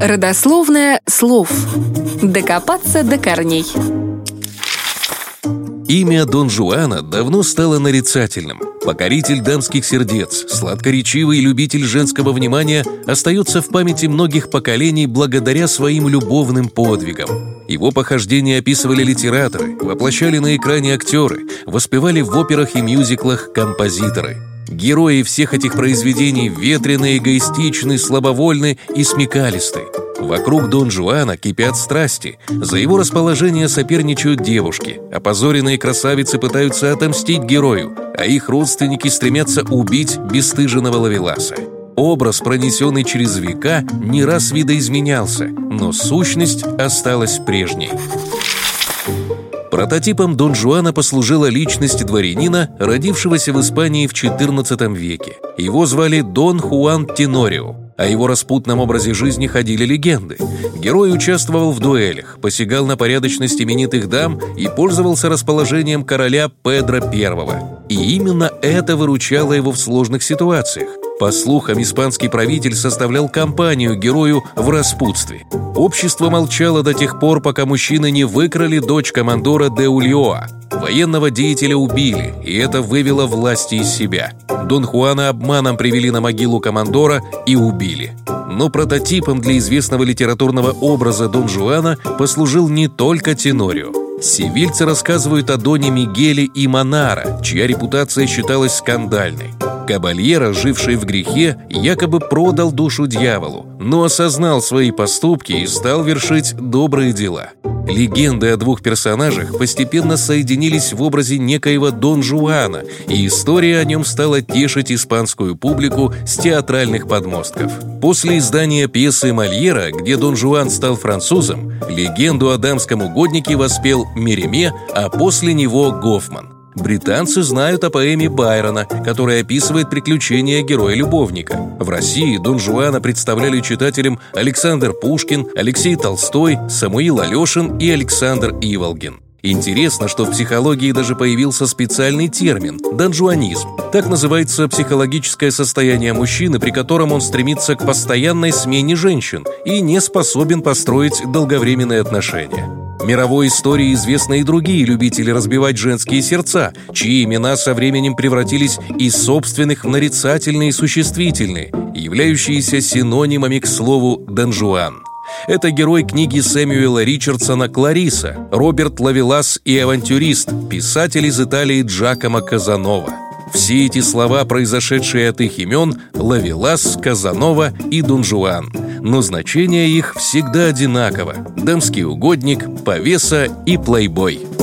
Родословное слов. Докопаться до корней. Имя Дон Жуана давно стало нарицательным. Покоритель дамских сердец, сладкоречивый любитель женского внимания остается в памяти многих поколений благодаря своим любовным подвигам. Его похождения описывали литераторы, воплощали на экране актеры, воспевали в операх и мюзиклах композиторы. Герои всех этих произведений ветрены, эгоистичны, слабовольны и смекалисты. Вокруг Дон Жуана кипят страсти. За его расположение соперничают девушки. Опозоренные красавицы пытаются отомстить герою, а их родственники стремятся убить бесстыженного Лавеласа. Образ, пронесенный через века, не раз видоизменялся, но сущность осталась прежней. Прототипом Дон Жуана послужила личность дворянина, родившегося в Испании в XIV веке. Его звали Дон Хуан Тенорио. О его распутном образе жизни ходили легенды. Герой участвовал в дуэлях, посягал на порядочность именитых дам и пользовался расположением короля Педро I. И именно это выручало его в сложных ситуациях. По слухам, испанский правитель составлял компанию герою в распутстве. Общество молчало до тех пор, пока мужчины не выкрали дочь командора де Ульоа. Военного деятеля убили, и это вывело власти из себя. Дон Хуана обманом привели на могилу командора и убили. Но прототипом для известного литературного образа Дон Жуана послужил не только Тенорио. Севильцы рассказывают о Доне Мигеле и Монара, чья репутация считалась скандальной. Кабальера, живший в грехе, якобы продал душу дьяволу, но осознал свои поступки и стал вершить добрые дела. Легенды о двух персонажах постепенно соединились в образе некоего Дон Жуана, и история о нем стала тешить испанскую публику с театральных подмостков. После издания пьесы Мольера, где Дон Жуан стал французом, легенду о дамском угоднике воспел Мереме, а после него Гофман. Британцы знают о поэме Байрона, которая описывает приключения героя-любовника. В России Дон Жуана представляли читателям Александр Пушкин, Алексей Толстой, Самуил Алешин и Александр Иволгин. Интересно, что в психологии даже появился специальный термин – донжуанизм. Так называется психологическое состояние мужчины, при котором он стремится к постоянной смене женщин и не способен построить долговременные отношения. Мировой истории известны и другие любители разбивать женские сердца, чьи имена со временем превратились из собственных в нарицательные и существительные, являющиеся синонимами к слову «Донжуан». Это герой книги Сэмюэла Ричардсона «Клариса», Роберт Лавелас и авантюрист, писатель из Италии Джакомо Казанова. Все эти слова, произошедшие от их имен, Лавелас, Казанова и Донжуан – но значение их всегда одинаково – дамский угодник, повеса и плейбой –